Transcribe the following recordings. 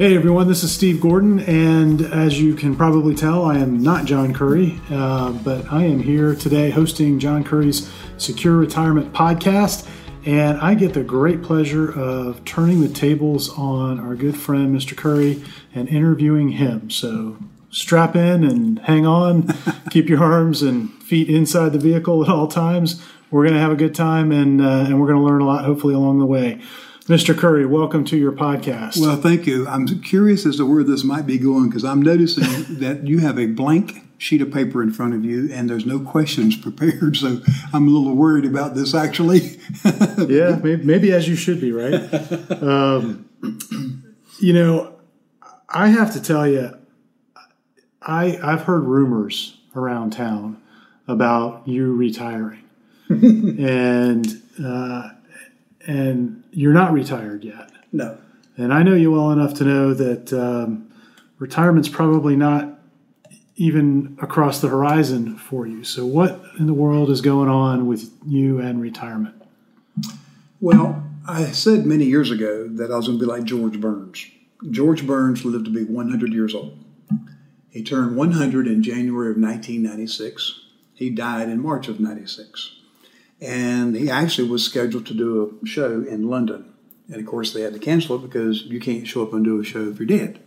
Hey everyone, this is Steve Gordon, and as you can probably tell, I am not John Curry, uh, but I am here today hosting John Curry's Secure Retirement Podcast, and I get the great pleasure of turning the tables on our good friend Mr. Curry and interviewing him. So strap in and hang on, keep your arms and feet inside the vehicle at all times. We're going to have a good time, and uh, and we're going to learn a lot, hopefully, along the way. Mr. Curry, welcome to your podcast. Well, thank you. I'm curious as to where this might be going because I'm noticing that you have a blank sheet of paper in front of you and there's no questions prepared. So I'm a little worried about this actually. yeah, maybe, maybe, as you should be, right? Um, you know, I have to tell you, I, I've heard rumors around town about you retiring. and, uh, and you're not retired yet. No. And I know you well enough to know that um, retirement's probably not even across the horizon for you. So, what in the world is going on with you and retirement? Well, I said many years ago that I was going to be like George Burns. George Burns lived to be 100 years old. He turned 100 in January of 1996. He died in March of 96 and he actually was scheduled to do a show in London. And of course, they had to cancel it because you can't show up and do a show if you're dead.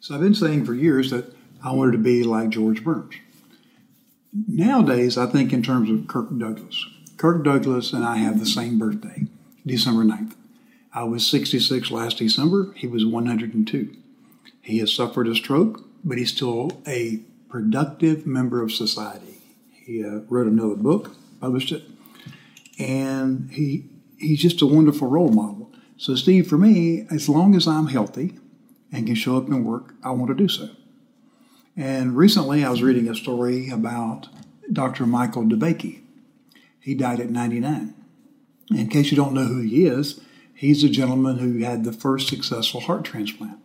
So I've been saying for years that I wanted to be like George Burns. Nowadays, I think in terms of Kirk Douglas. Kirk Douglas and I have the same birthday, December 9th. I was 66 last December. He was 102. He has suffered a stroke, but he's still a productive member of society. He uh, wrote another book published it, and he he's just a wonderful role model. So, Steve, for me, as long as I'm healthy and can show up and work, I want to do so. And recently, I was reading a story about Dr. Michael DeBakey. He died at 99. In case you don't know who he is, he's a gentleman who had the first successful heart transplant.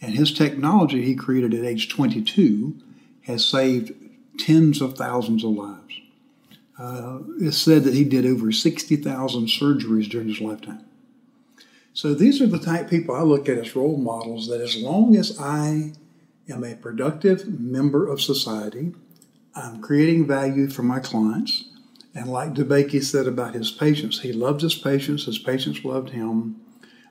And his technology he created at age 22 has saved tens of thousands of lives. Uh, it's said that he did over 60,000 surgeries during his lifetime. So these are the type of people I look at as role models that as long as I am a productive member of society, I'm creating value for my clients. And like DeBakey said about his patients, he loved his patients, his patients loved him.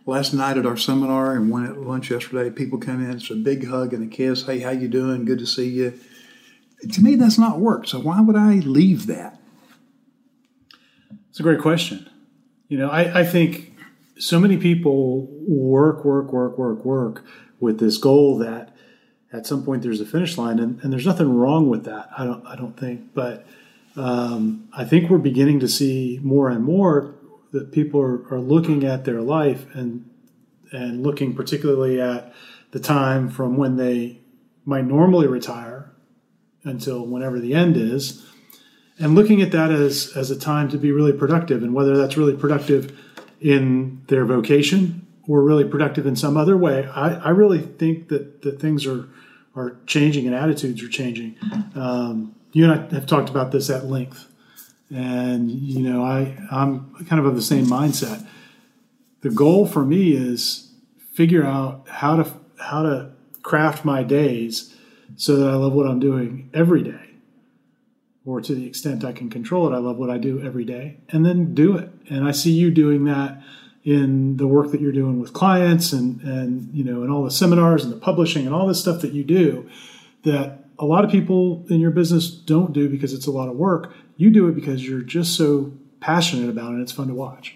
Last night at our seminar and one at lunch yesterday, people come in, it's a big hug and a kiss. Hey, how you doing? Good to see you. To me, that's not work. So why would I leave that? It's a great question. You know, I, I think so many people work, work, work, work, work with this goal that at some point there's a finish line, and, and there's nothing wrong with that. I don't, I don't think, but um, I think we're beginning to see more and more that people are, are looking at their life and and looking particularly at the time from when they might normally retire until whenever the end is and looking at that as as a time to be really productive and whether that's really productive in their vocation or really productive in some other way i, I really think that that things are are changing and attitudes are changing. Um, you and i have talked about this at length. And you know i i'm kind of of the same mindset. The goal for me is figure out how to how to craft my days so that i love what i'm doing every day or to the extent I can control it, I love what I do every day, and then do it. And I see you doing that in the work that you're doing with clients and and you know and all the seminars and the publishing and all this stuff that you do that a lot of people in your business don't do because it's a lot of work. You do it because you're just so passionate about it. It's fun to watch.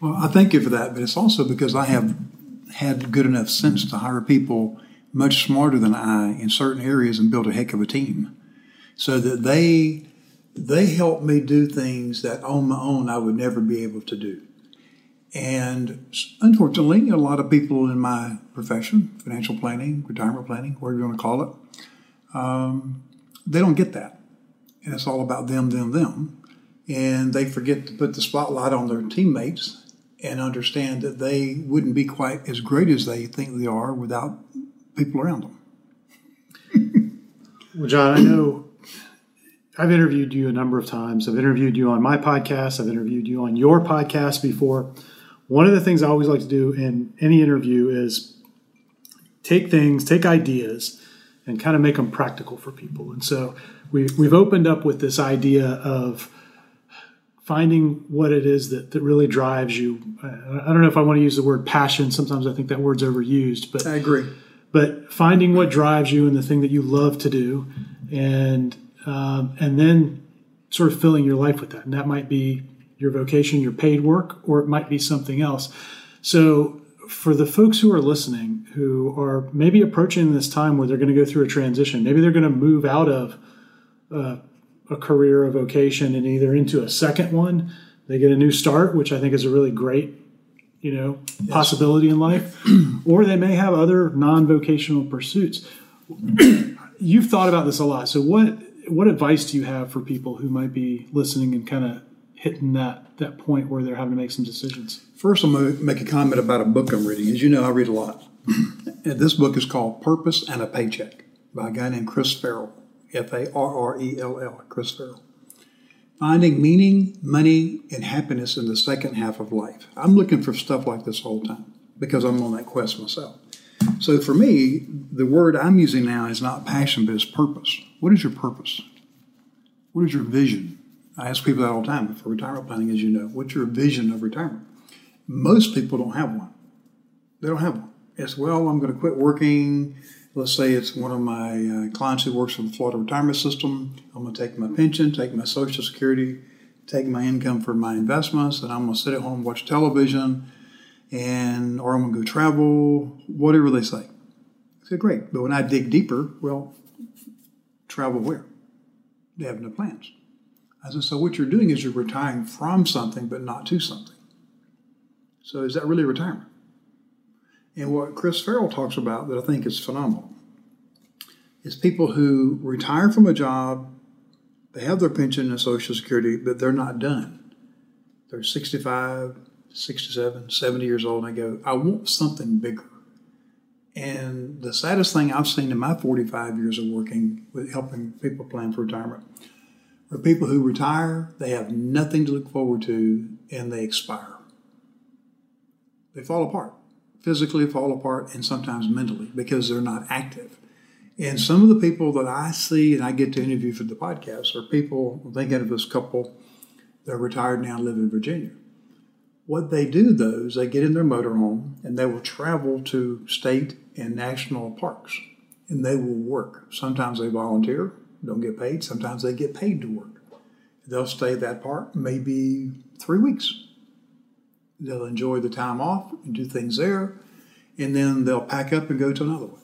Well, I thank you for that, but it's also because I have had good enough sense to hire people much smarter than I in certain areas and build a heck of a team so that they they help me do things that on my own I would never be able to do. And unfortunately, a lot of people in my profession, financial planning, retirement planning, whatever you want to call it, um, they don't get that. And it's all about them, them, them. And they forget to put the spotlight on their teammates and understand that they wouldn't be quite as great as they think they are without people around them. well, John, I know I've interviewed you a number of times. I've interviewed you on my podcast. I've interviewed you on your podcast before. One of the things I always like to do in any interview is take things, take ideas, and kind of make them practical for people. And so we, we've opened up with this idea of finding what it is that, that really drives you. I don't know if I want to use the word passion. Sometimes I think that word's overused, but I agree. But finding what drives you and the thing that you love to do, and um, and then sort of filling your life with that. And that might be your vocation, your paid work, or it might be something else. So for the folks who are listening who are maybe approaching this time where they're going to go through a transition, maybe they're going to move out of uh, a career, a vocation, and either into a second one, they get a new start, which I think is a really great, you know, yes. possibility in life, or they may have other non-vocational pursuits. You've thought about this a lot. So what what advice do you have for people who might be listening and kind of hitting that that point where they're having to make some decisions? First, I'm going to make a comment about a book I'm reading. As you know, I read a lot. and this book is called Purpose and a Paycheck by a guy named Chris Farrell, F A R R E L L, Chris Farrell. Finding meaning, money, and happiness in the second half of life. I'm looking for stuff like this whole time because I'm on that quest myself. So for me, the word I'm using now is not passion, but it's purpose. What is your purpose? What is your vision? I ask people that all the time for retirement planning, as you know. What's your vision of retirement? Most people don't have one. They don't have one. It's, well, I'm going to quit working. Let's say it's one of my uh, clients who works for the Florida retirement system. I'm going to take my pension, take my Social Security, take my income for my investments, and I'm going to sit at home, watch television, and or I'm going to go travel, whatever they say. I said, great. But when I dig deeper, well, travel where? They have no plans. I said, so what you're doing is you're retiring from something, but not to something. So is that really retirement? And what Chris Farrell talks about that I think is phenomenal is people who retire from a job, they have their pension and Social Security, but they're not done. They're 65, 67, 70 years old, and they go, I want something bigger. And the saddest thing I've seen in my 45 years of working with helping people plan for retirement are people who retire, they have nothing to look forward to, and they expire. They fall apart, physically fall apart, and sometimes mentally because they're not active. And some of the people that I see and I get to interview for the podcast are people I'm thinking of this couple, they're retired now, live in Virginia what they do, though, is they get in their motorhome and they will travel to state and national parks and they will work. Sometimes they volunteer, don't get paid. Sometimes they get paid to work. They'll stay at that park maybe three weeks. They'll enjoy the time off and do things there, and then they'll pack up and go to another one.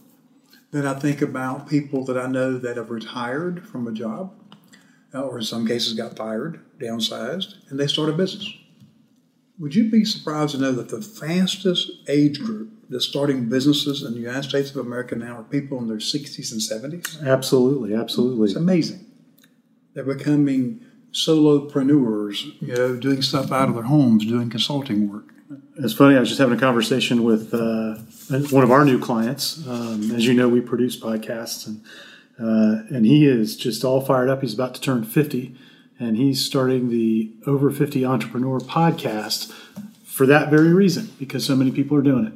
Then I think about people that I know that have retired from a job, uh, or in some cases got fired, downsized, and they start a business would you be surprised to know that the fastest age group that's starting businesses in the United States of America now are people in their 60s and 70s? Absolutely, absolutely. It's amazing. They're becoming solopreneurs, you know, doing stuff out of their homes, doing consulting work. It's funny. I was just having a conversation with uh, one of our new clients. Um, as you know, we produce podcasts, and uh, and he is just all fired up. He's about to turn fifty, and he's starting the Over 50 Entrepreneur podcast for that very reason, because so many people are doing it.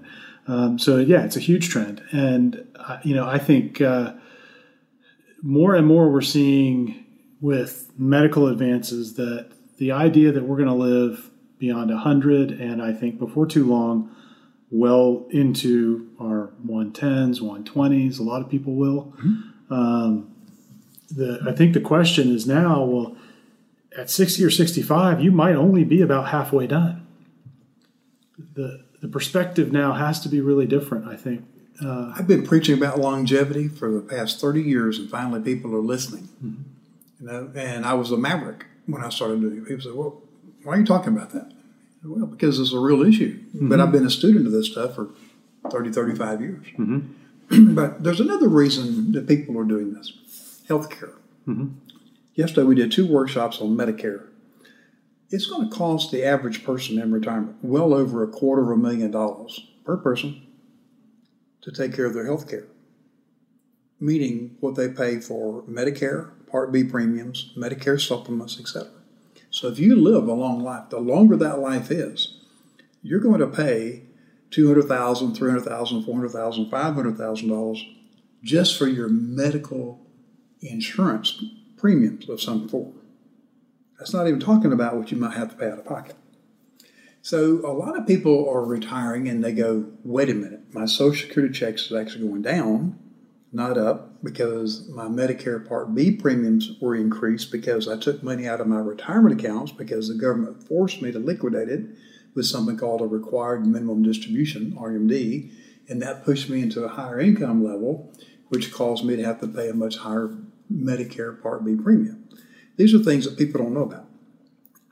Um, so yeah, it's a huge trend, and uh, you know I think uh, more and more we're seeing with medical advances that the idea that we're going to live beyond 100, and I think before too long, well into our 110s, 120s. A lot of people will. Mm-hmm. Um, the, I think the question is now, well, at 60 or 65, you might only be about halfway done. The, the perspective now has to be really different, I think. Uh, I've been preaching about longevity for the past 30 years, and finally people are listening. Mm-hmm. You know, and I was a maverick when I started doing it. People said, well, why are you talking about that? Well, because it's a real issue. Mm-hmm. But I've been a student of this stuff for 30, 35 years. Mm-hmm. but there's another reason that people are doing this healthcare. Mm-hmm. Yesterday we did two workshops on Medicare. It's going to cost the average person in retirement well over a quarter of a million dollars per person to take care of their health care, meaning what they pay for Medicare, Part B premiums, Medicare supplements, etc. So if you live a long life, the longer that life is, you're going to pay $200,000, $300,000, $400,000, $500,000 just for your medical insurance premiums of some form. That's not even talking about what you might have to pay out of pocket. So a lot of people are retiring and they go, wait a minute, my Social Security checks is actually going down, not up, because my Medicare Part B premiums were increased because I took money out of my retirement accounts because the government forced me to liquidate it with something called a required minimum distribution, RMD, and that pushed me into a higher income level, which caused me to have to pay a much higher Medicare Part B premium. These are things that people don't know about.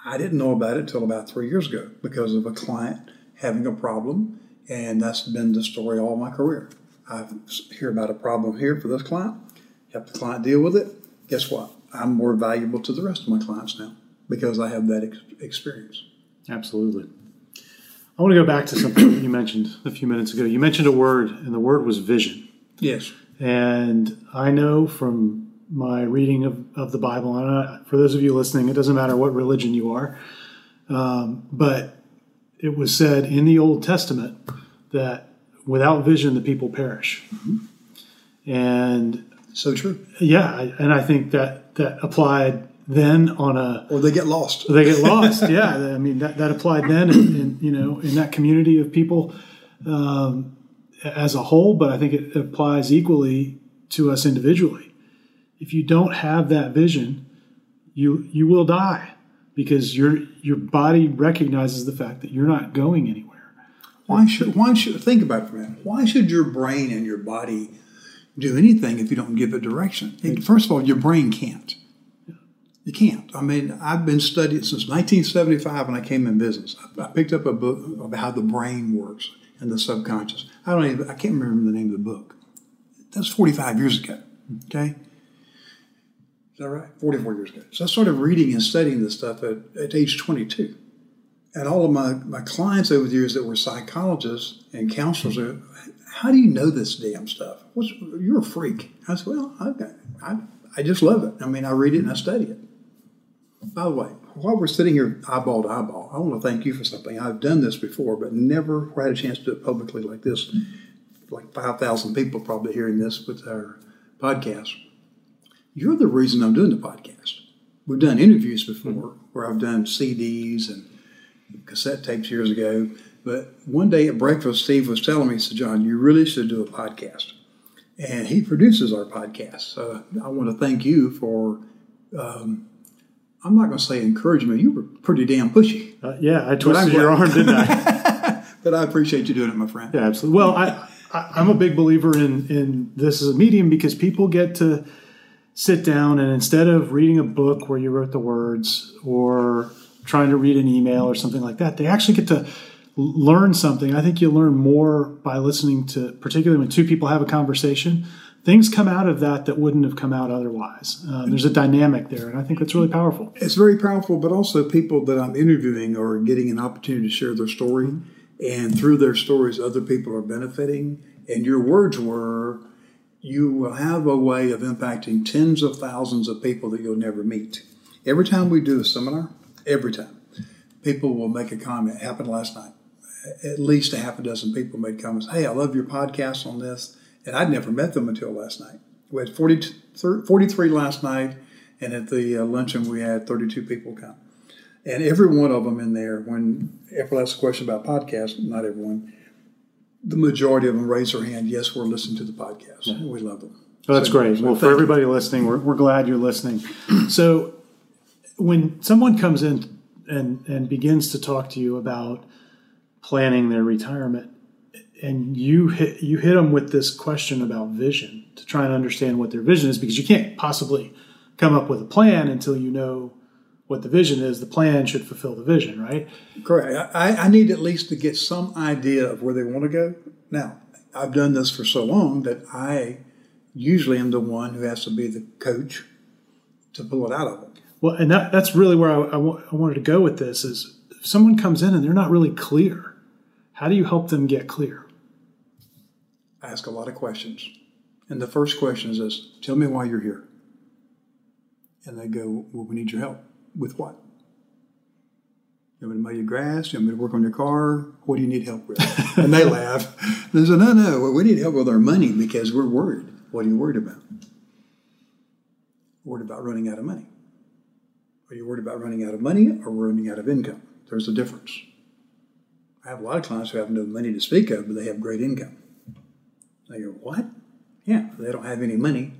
I didn't know about it until about three years ago because of a client having a problem, and that's been the story all my career. I hear about a problem here for this client, help the client deal with it. Guess what? I'm more valuable to the rest of my clients now because I have that ex- experience. Absolutely. I want to go back to something you mentioned a few minutes ago. You mentioned a word, and the word was vision. Yes. And I know from my reading of, of the Bible. And I, for those of you listening, it doesn't matter what religion you are, um, but it was said in the Old Testament that without vision, the people perish. Mm-hmm. And so true. Yeah, and I think that that applied then on a or they get lost. They get lost. yeah, I mean that, that applied then, in, in, you know, in that community of people um, as a whole. But I think it applies equally to us individually if you don't have that vision, you you will die because your your body recognizes the fact that you're not going anywhere. Why should why should think about it for a minute? Why should your brain and your body do anything if you don't give it direction? First of all, your brain can't. You can't. I mean, I've been studying since 1975 when I came in business. I picked up a book about how the brain works and the subconscious. I don't even, I can't remember the name of the book. That's 45 years ago. Okay that right? 44 years ago. So I started reading and studying this stuff at, at age 22. And all of my, my clients over the years that were psychologists and counselors are, how do you know this damn stuff? What's, you're a freak. I said, well, got, I, I just love it. I mean, I read it and I study it. By the way, while we're sitting here eyeball to eyeball, I want to thank you for something. I've done this before, but never had a chance to do it publicly like this. Like 5,000 people probably hearing this with our podcast you're the reason I'm doing the podcast. We've done interviews before where I've done CDs and cassette tapes years ago. But one day at breakfast, Steve was telling me, he said, John, you really should do a podcast. And he produces our podcast. So I want to thank you for, um, I'm not going to say encouragement. You were pretty damn pushy. Uh, yeah, I twisted your arm, didn't I? but I appreciate you doing it, my friend. Yeah, absolutely. Well, I, I, I'm a big believer in, in this as a medium because people get to – sit down and instead of reading a book where you wrote the words or trying to read an email or something like that, they actually get to learn something. I think you learn more by listening to, particularly when two people have a conversation. Things come out of that that wouldn't have come out otherwise. Um, there's a dynamic there, and I think that's really powerful. It's very powerful, but also people that I'm interviewing are getting an opportunity to share their story, and through their stories, other people are benefiting. And your words were, you will have a way of impacting tens of thousands of people that you'll never meet. Every time we do a seminar, every time, people will make a comment. It happened last night. At least a half a dozen people made comments. Hey, I love your podcast on this. And I'd never met them until last night. We had 40, 43 last night, and at the uh, luncheon, we had 32 people come. And every one of them in there, when everyone asked a question about podcast, not everyone, the majority of them raise their hand. Yes, we're listening to the podcast. Yeah. We love them. Well, that's so, great. So well, for everybody you. listening, we're, we're glad you're listening. so, when someone comes in and and begins to talk to you about planning their retirement, and you hit you hit them with this question about vision to try and understand what their vision is, because you can't possibly come up with a plan until you know what the vision is, the plan should fulfill the vision, right? Correct. I, I need at least to get some idea of where they want to go. Now, I've done this for so long that I usually am the one who has to be the coach to pull it out of them. Well, and that, that's really where I, I, w- I wanted to go with this is if someone comes in and they're not really clear, how do you help them get clear? I ask a lot of questions. And the first question is this Tell me why you're here. And they go, Well, we need your help. With what? You want me to mow your grass? You want me to work on your car? What do you need help with? and they laugh. They say, no, no, we need help with our money because we're worried. What are you worried about? Worried about running out of money. Are you worried about running out of money or running out of income? There's a difference. I have a lot of clients who have no money to speak of, but they have great income. They go, what? Yeah, they don't have any money.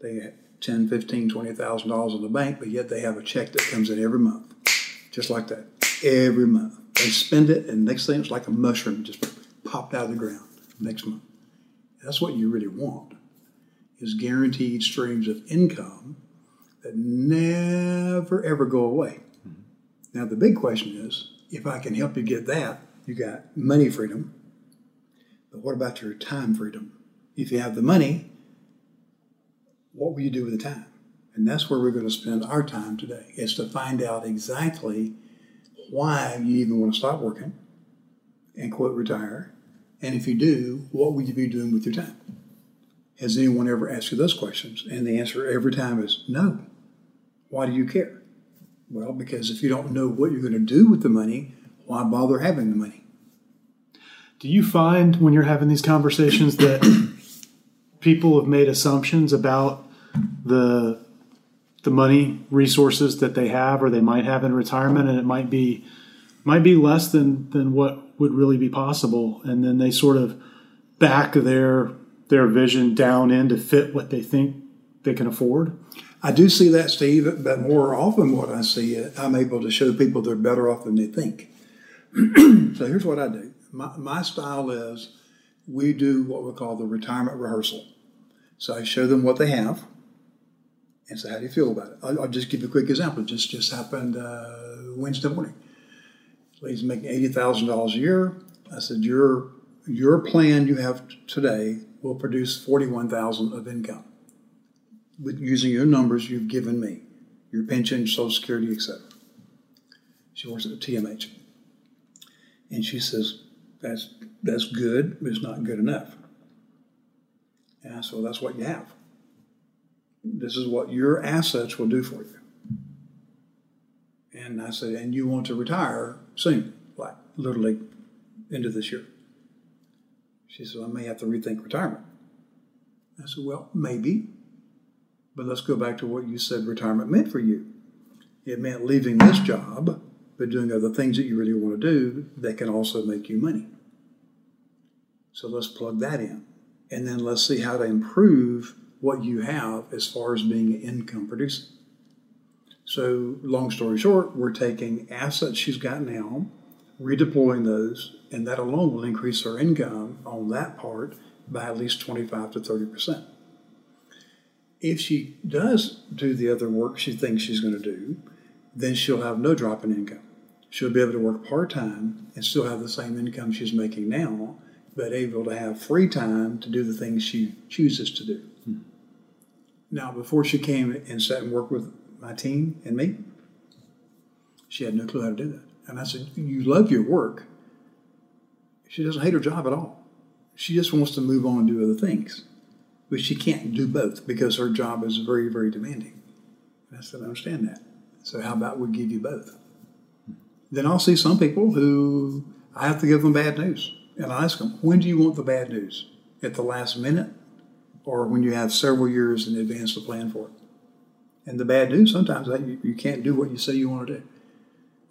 They have 10, 15, 20,000 dollars in the bank, but yet they have a check that comes in every month. Just like that. Every month. They spend it, and next thing it's like a mushroom just popped out of the ground next month. That's what you really want is guaranteed streams of income that never ever go away. Mm-hmm. Now the big question is, if I can help you get that, you got money freedom. But what about your time freedom? If you have the money, what will you do with the time? And that's where we're going to spend our time today, is to find out exactly why you even want to stop working and quote retire. And if you do, what will you be doing with your time? Has anyone ever asked you those questions? And the answer every time is no. Why do you care? Well, because if you don't know what you're going to do with the money, why bother having the money? Do you find when you're having these conversations that people have made assumptions about the the money resources that they have or they might have in retirement and it might be might be less than than what would really be possible and then they sort of back their their vision down in to fit what they think they can afford I do see that, Steve, but more often what I see, I'm able to show people they're better off than they think. so here's what I do. My, my style is we do what we call the retirement rehearsal. So I show them what they have and say, how do you feel about it? I'll, I'll just give you a quick example. It just, just happened uh, Wednesday morning. Lady's making $80,000 a year. I said, your, your plan you have today will produce 41000 of income with using your numbers you've given me, your pension, Social Security, etc. She works at the TMH. And she says, that's, that's good, but it's not good enough. And I said, well, that's what you have. This is what your assets will do for you. And I said, and you want to retire soon, like literally into this year. She said, I may have to rethink retirement. I said, well, maybe, but let's go back to what you said retirement meant for you. It meant leaving this job, but doing other things that you really want to do that can also make you money. So let's plug that in. And then let's see how to improve what you have as far as being income producing. So, long story short, we're taking assets she's got now, redeploying those, and that alone will increase her income on that part by at least 25 to 30 percent if she does do the other work she thinks she's going to do, then she'll have no drop in income. She'll be able to work part time and still have the same income she's making now, but able to have free time to do the things she chooses to do. Now, before she came and sat and worked with my team and me, she had no clue how to do that. And I said, You love your work. She doesn't hate her job at all. She just wants to move on and do other things but she can't do both because her job is very, very demanding. And I said, I understand that. So how about we give you both? Then I'll see some people who I have to give them bad news. And I ask them, when do you want the bad news? At the last minute or when you have several years in advance to plan for it? And the bad news sometimes you, you can't do what you say you want to do.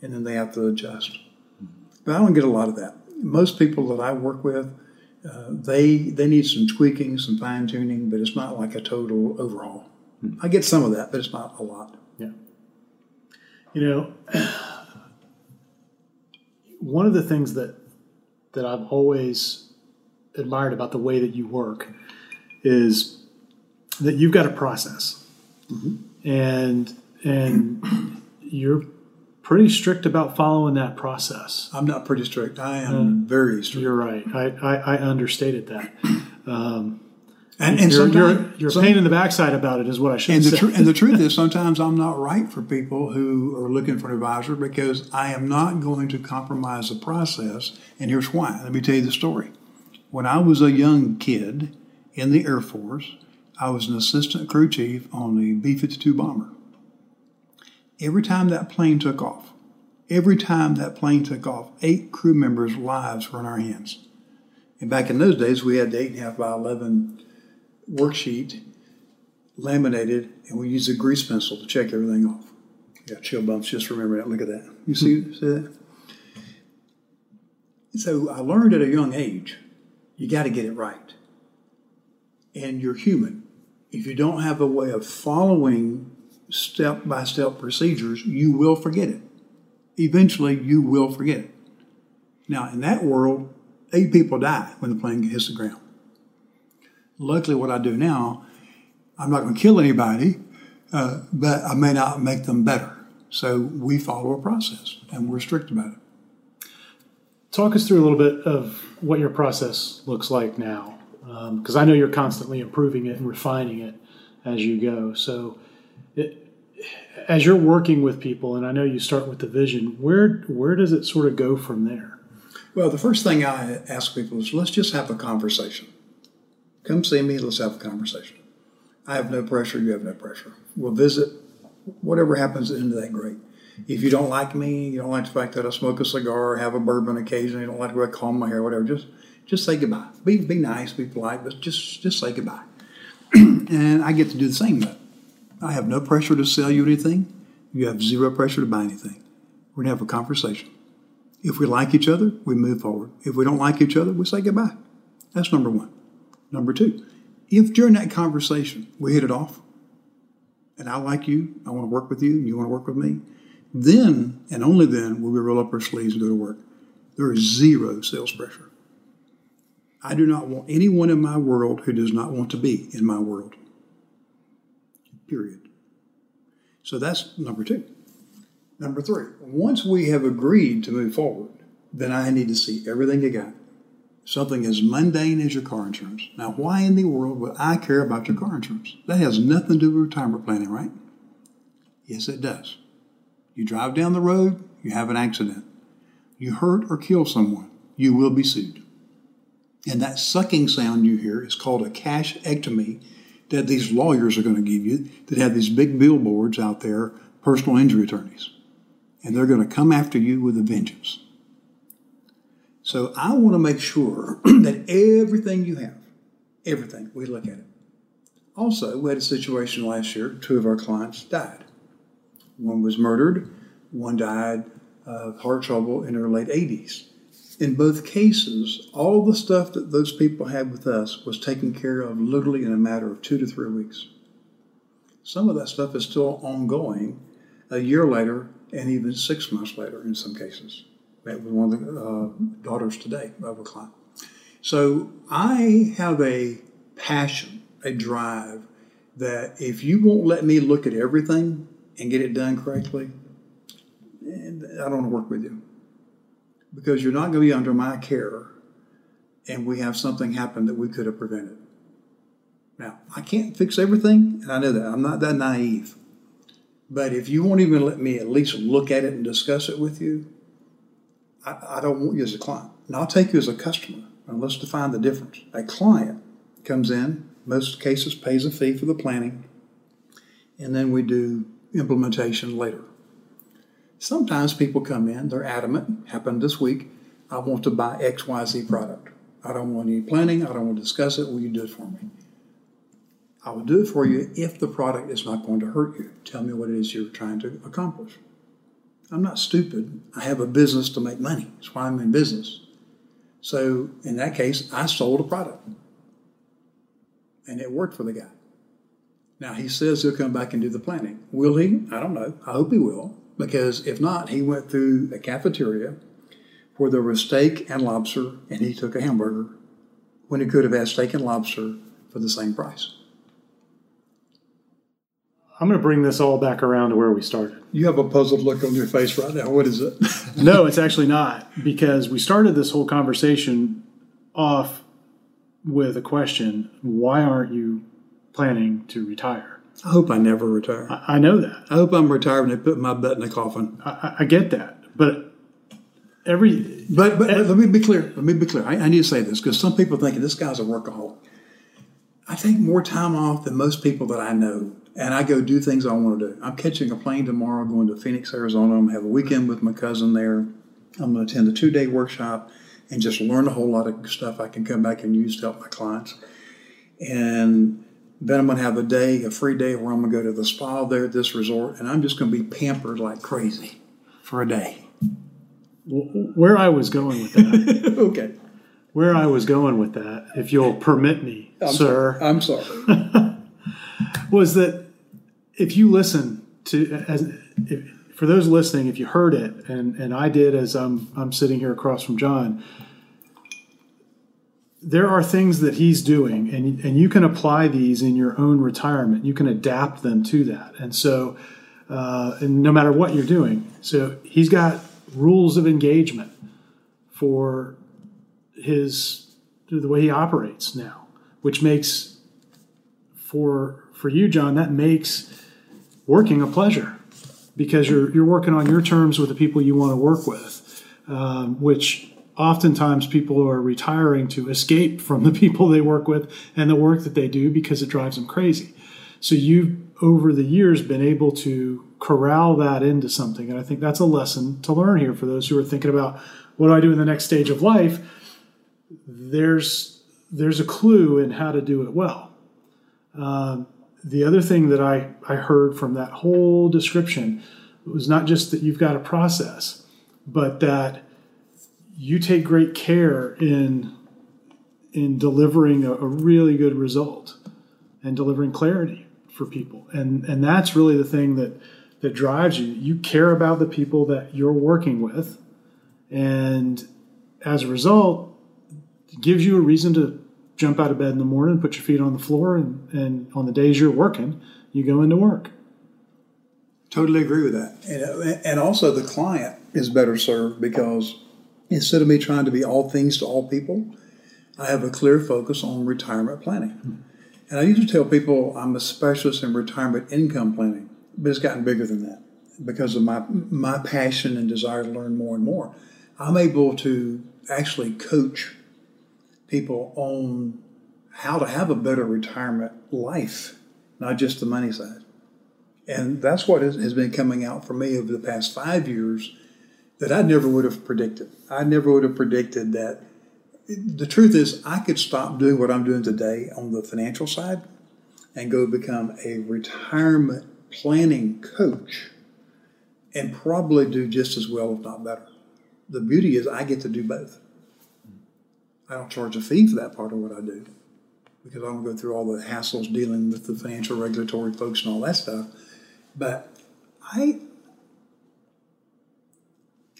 And then they have to adjust. But I don't get a lot of that. Most people that I work with, uh, they they need some tweaking, some fine tuning, but it's not like a total overhaul. Hmm. I get some of that, but it's not a lot. Yeah. You know, one of the things that that I've always admired about the way that you work is that you've got a process, mm-hmm. and and you're pretty strict about following that process. I'm not pretty strict. I am uh, very strict. You're right. I, I, I understated that. Um, and, and you're, you're, you're some, pain in the backside about it is what I should and say. The tr- and the truth is, sometimes I'm not right for people who are looking for an advisor because I am not going to compromise the process. And here's why. Let me tell you the story. When I was a young kid in the Air Force, I was an assistant crew chief on the B 52 bomber every time that plane took off, Every time that plane took off, eight crew members' lives were in our hands. And back in those days, we had the eight and a half by eleven worksheet laminated, and we used a grease pencil to check everything off. Yeah, chill bumps. Just remember that. Look at that. You see, hmm. see that? So I learned at a young age, you got to get it right. And you're human. If you don't have a way of following step by step procedures, you will forget it. Eventually, you will forget it. Now, in that world, eight people die when the plane hits the ground. Luckily, what I do now, I'm not going to kill anybody, uh, but I may not make them better. So we follow a process and we're strict about it. Talk us through a little bit of what your process looks like now, because um, I know you're constantly improving it and refining it as you go. So, it, as you're working with people, and I know you start with the vision, where where does it sort of go from there? Well, the first thing I ask people is let's just have a conversation. Come see me, let's have a conversation. I have no pressure, you have no pressure. We'll visit, whatever happens into that, great. If you don't like me, you don't like the fact that I smoke a cigar, have a bourbon occasionally, you don't like the way I comb my hair, whatever, just just say goodbye. Be be nice, be polite, but just just say goodbye. and I get to do the same. I have no pressure to sell you anything. You have zero pressure to buy anything. We're gonna have a conversation. If we like each other, we move forward. If we don't like each other, we say goodbye. That's number one. Number two, if during that conversation we hit it off, and I like you, I want to work with you, and you want to work with me, then and only then will we roll up our sleeves and go to work. There is zero sales pressure. I do not want anyone in my world who does not want to be in my world. Period. So that's number two. Number three, once we have agreed to move forward, then I need to see everything you got. Something as mundane as your car insurance. Now, why in the world would I care about your car insurance? That has nothing to do with retirement planning, right? Yes, it does. You drive down the road, you have an accident. You hurt or kill someone, you will be sued. And that sucking sound you hear is called a cash ectomy that these lawyers are going to give you that have these big billboards out there, personal injury attorneys. And they're going to come after you with a vengeance. So I want to make sure that everything you have, everything, we look at it. Also, we had a situation last year, two of our clients died. One was murdered, one died of heart trouble in her late 80s. In both cases, all the stuff that those people had with us was taken care of literally in a matter of two to three weeks. Some of that stuff is still ongoing a year later and even six months later in some cases. Met with one of the uh, daughters today of a client. So I have a passion, a drive that if you won't let me look at everything, and get it done correctly, I don't want to work with you because you're not going to be under my care and we have something happen that we could have prevented. Now, I can't fix everything, and I know that. I'm not that naive. But if you won't even let me at least look at it and discuss it with you, I, I don't want you as a client. And I'll take you as a customer. And let's define the difference. A client comes in, most cases pays a fee for the planning, and then we do implementation later. Sometimes people come in, they're adamant, happened this week, I want to buy XYZ product. I don't want any planning, I don't want to discuss it, will you do it for me? I will do it for you if the product is not going to hurt you. Tell me what it is you're trying to accomplish. I'm not stupid. I have a business to make money. That's why I'm in business. So in that case, I sold a product. And it worked for the guy. Now, he says he'll come back and do the planning. Will he? I don't know. I hope he will, because if not, he went through the cafeteria where there was steak and lobster, and he took a hamburger when he could have had steak and lobster for the same price. I'm going to bring this all back around to where we started. You have a puzzled look on your face right now. What is it? no, it's actually not, because we started this whole conversation off with a question why aren't you planning to retire. I hope I never retire. I, I know that. I hope I'm retired and they put my butt in the coffin. I, I get that, but every but but, eh, let me be clear. Let me be clear. I, I need to say this because some people think this guy's a workaholic. I take more time off than most people that I know, and I go do things I want to do. I'm catching a plane tomorrow, going to Phoenix, Arizona. I'm have a weekend with my cousin there. I'm going to attend a two day workshop and just learn a whole lot of stuff I can come back and use to help my clients. And then I'm going to have a day, a free day, where I'm going to go to the spa there at this resort, and I'm just going to be pampered like crazy for a day. Where I was going with that. okay. Where I was going with that, if you'll permit me, I'm sir. Sorry. I'm sorry. was that if you listen to as if, for those listening, if you heard it, and, and I did as I'm I'm sitting here across from John, there are things that he's doing, and and you can apply these in your own retirement. You can adapt them to that, and so, uh, and no matter what you're doing, so he's got rules of engagement for his the way he operates now, which makes for for you, John, that makes working a pleasure because you're you're working on your terms with the people you want to work with, um, which oftentimes people are retiring to escape from the people they work with and the work that they do because it drives them crazy. So you've over the years been able to corral that into something, and I think that's a lesson to learn here for those who are thinking about what do I do in the next stage of life. There's there's a clue in how to do it well. Um, the other thing that I, I heard from that whole description was not just that you've got a process, but that you take great care in in delivering a, a really good result and delivering clarity for people. And and that's really the thing that that drives you. You care about the people that you're working with, and as a result, gives you a reason to jump out of bed in the morning, put your feet on the floor, and, and on the days you're working, you go into work. Totally agree with that. And, and also, the client is better served because instead of me trying to be all things to all people, I have a clear focus on retirement planning. Mm-hmm. And I used to tell people I'm a specialist in retirement income planning, but it's gotten bigger than that because of my my passion and desire to learn more and more. I'm able to actually coach people on how to have a better retirement life, not just the money side. And that's what has been coming out for me over the past five years that I never would have predicted. I never would have predicted that. The truth is, I could stop doing what I'm doing today on the financial side and go become a retirement planning coach and probably do just as well, if not better. The beauty is, I get to do both. I don't charge a fee for that part of what I do because I don't go through all the hassles dealing with the financial regulatory folks and all that stuff. But I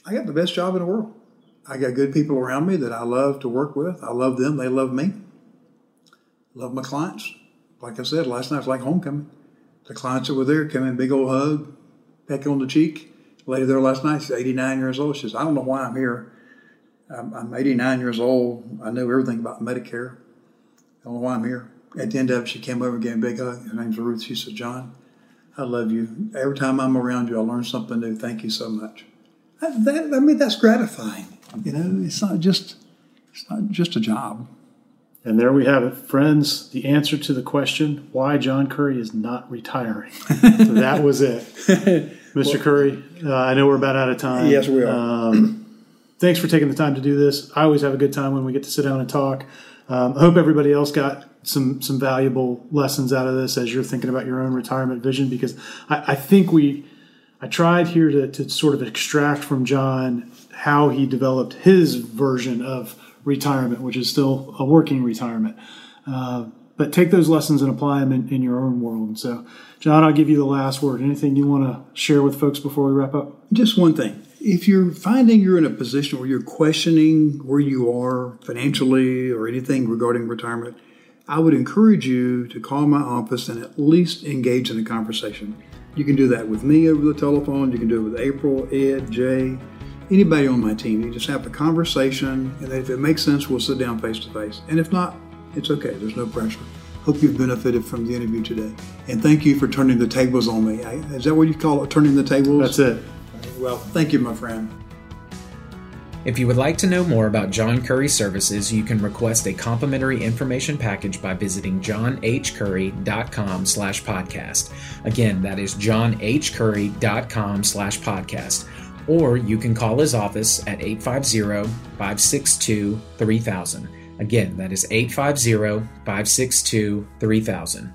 I got the best job in the world. I got good people around me that I love to work with. I love them. They love me. Love my clients. Like I said, last night was like homecoming. The clients that were there came in, big old hug, peck on the cheek. lady there last night, she's 89 years old. She says, I don't know why I'm here. I'm, I'm 89 years old. I know everything about Medicare. I don't know why I'm here. At the end of it, she came over and gave me a big hug. Her name's Ruth. She said, John, I love you. Every time I'm around you, I learn something new. Thank you so much. That, that, I mean, that's gratifying. You know, it's not just it's not just a job. And there we have it, friends. The answer to the question why John Curry is not retiring. so that was it, Mr. Well, Curry. Uh, I know we're about out of time. Yes, we are. Um, thanks for taking the time to do this. I always have a good time when we get to sit down and talk. Um, I hope everybody else got some some valuable lessons out of this as you're thinking about your own retirement vision because I, I think we I tried here to, to sort of extract from John how he developed his version of retirement, which is still a working retirement. Uh, but take those lessons and apply them in, in your own world. So, John, I'll give you the last word. Anything you want to share with folks before we wrap up? Just one thing. If you're finding you're in a position where you're questioning where you are financially or anything regarding retirement, I would encourage you to call my office and at least engage in a conversation. You can do that with me over the telephone. You can do it with April, Ed, Jay, anybody on my team. You just have a conversation, and if it makes sense, we'll sit down face to face. And if not, it's okay. There's no pressure. Hope you've benefited from the interview today. And thank you for turning the tables on me. Is that what you call it, turning the tables? That's it. Well, thank you, my friend. If you would like to know more about John Curry services, you can request a complimentary information package by visiting johnhcurry.com slash podcast. Again, that is johnhcurry.com slash podcast. Or you can call his office at 850-562-3000. Again, that is 850-562-3000.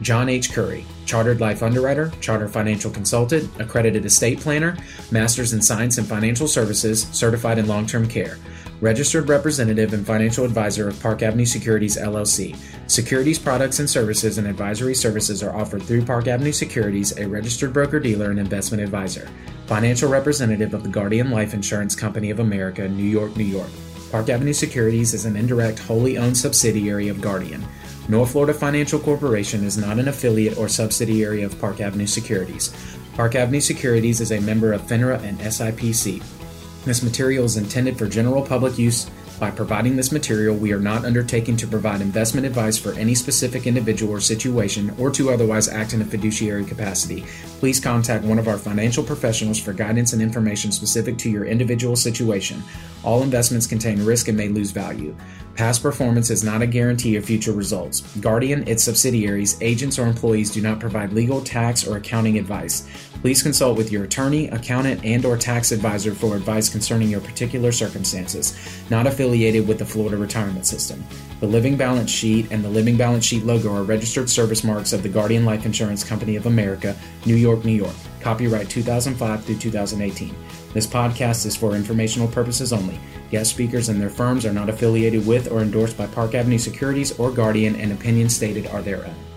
John H. Curry, Chartered Life Underwriter, Chartered Financial Consultant, Accredited Estate Planner, Masters in Science and Financial Services, Certified in Long Term Care, Registered Representative and Financial Advisor of Park Avenue Securities LLC. Securities products and services and advisory services are offered through Park Avenue Securities, a registered broker dealer and investment advisor. Financial representative of the Guardian Life Insurance Company of America, New York, New York. Park Avenue Securities is an indirect, wholly owned subsidiary of Guardian. North Florida Financial Corporation is not an affiliate or subsidiary of Park Avenue Securities. Park Avenue Securities is a member of FINRA and SIPC. This material is intended for general public use. By providing this material, we are not undertaking to provide investment advice for any specific individual or situation or to otherwise act in a fiduciary capacity. Please contact one of our financial professionals for guidance and information specific to your individual situation. All investments contain risk and may lose value. Past performance is not a guarantee of future results. Guardian, its subsidiaries, agents, or employees do not provide legal, tax, or accounting advice. Please consult with your attorney, accountant, and or tax advisor for advice concerning your particular circumstances. Not affiliated with the Florida Retirement System. The Living Balance Sheet and the Living Balance Sheet logo are registered service marks of the Guardian Life Insurance Company of America, New York, New York. Copyright 2005 through 2018. This podcast is for informational purposes only. Guest speakers and their firms are not affiliated with or endorsed by Park Avenue Securities or Guardian, and opinions stated are their own.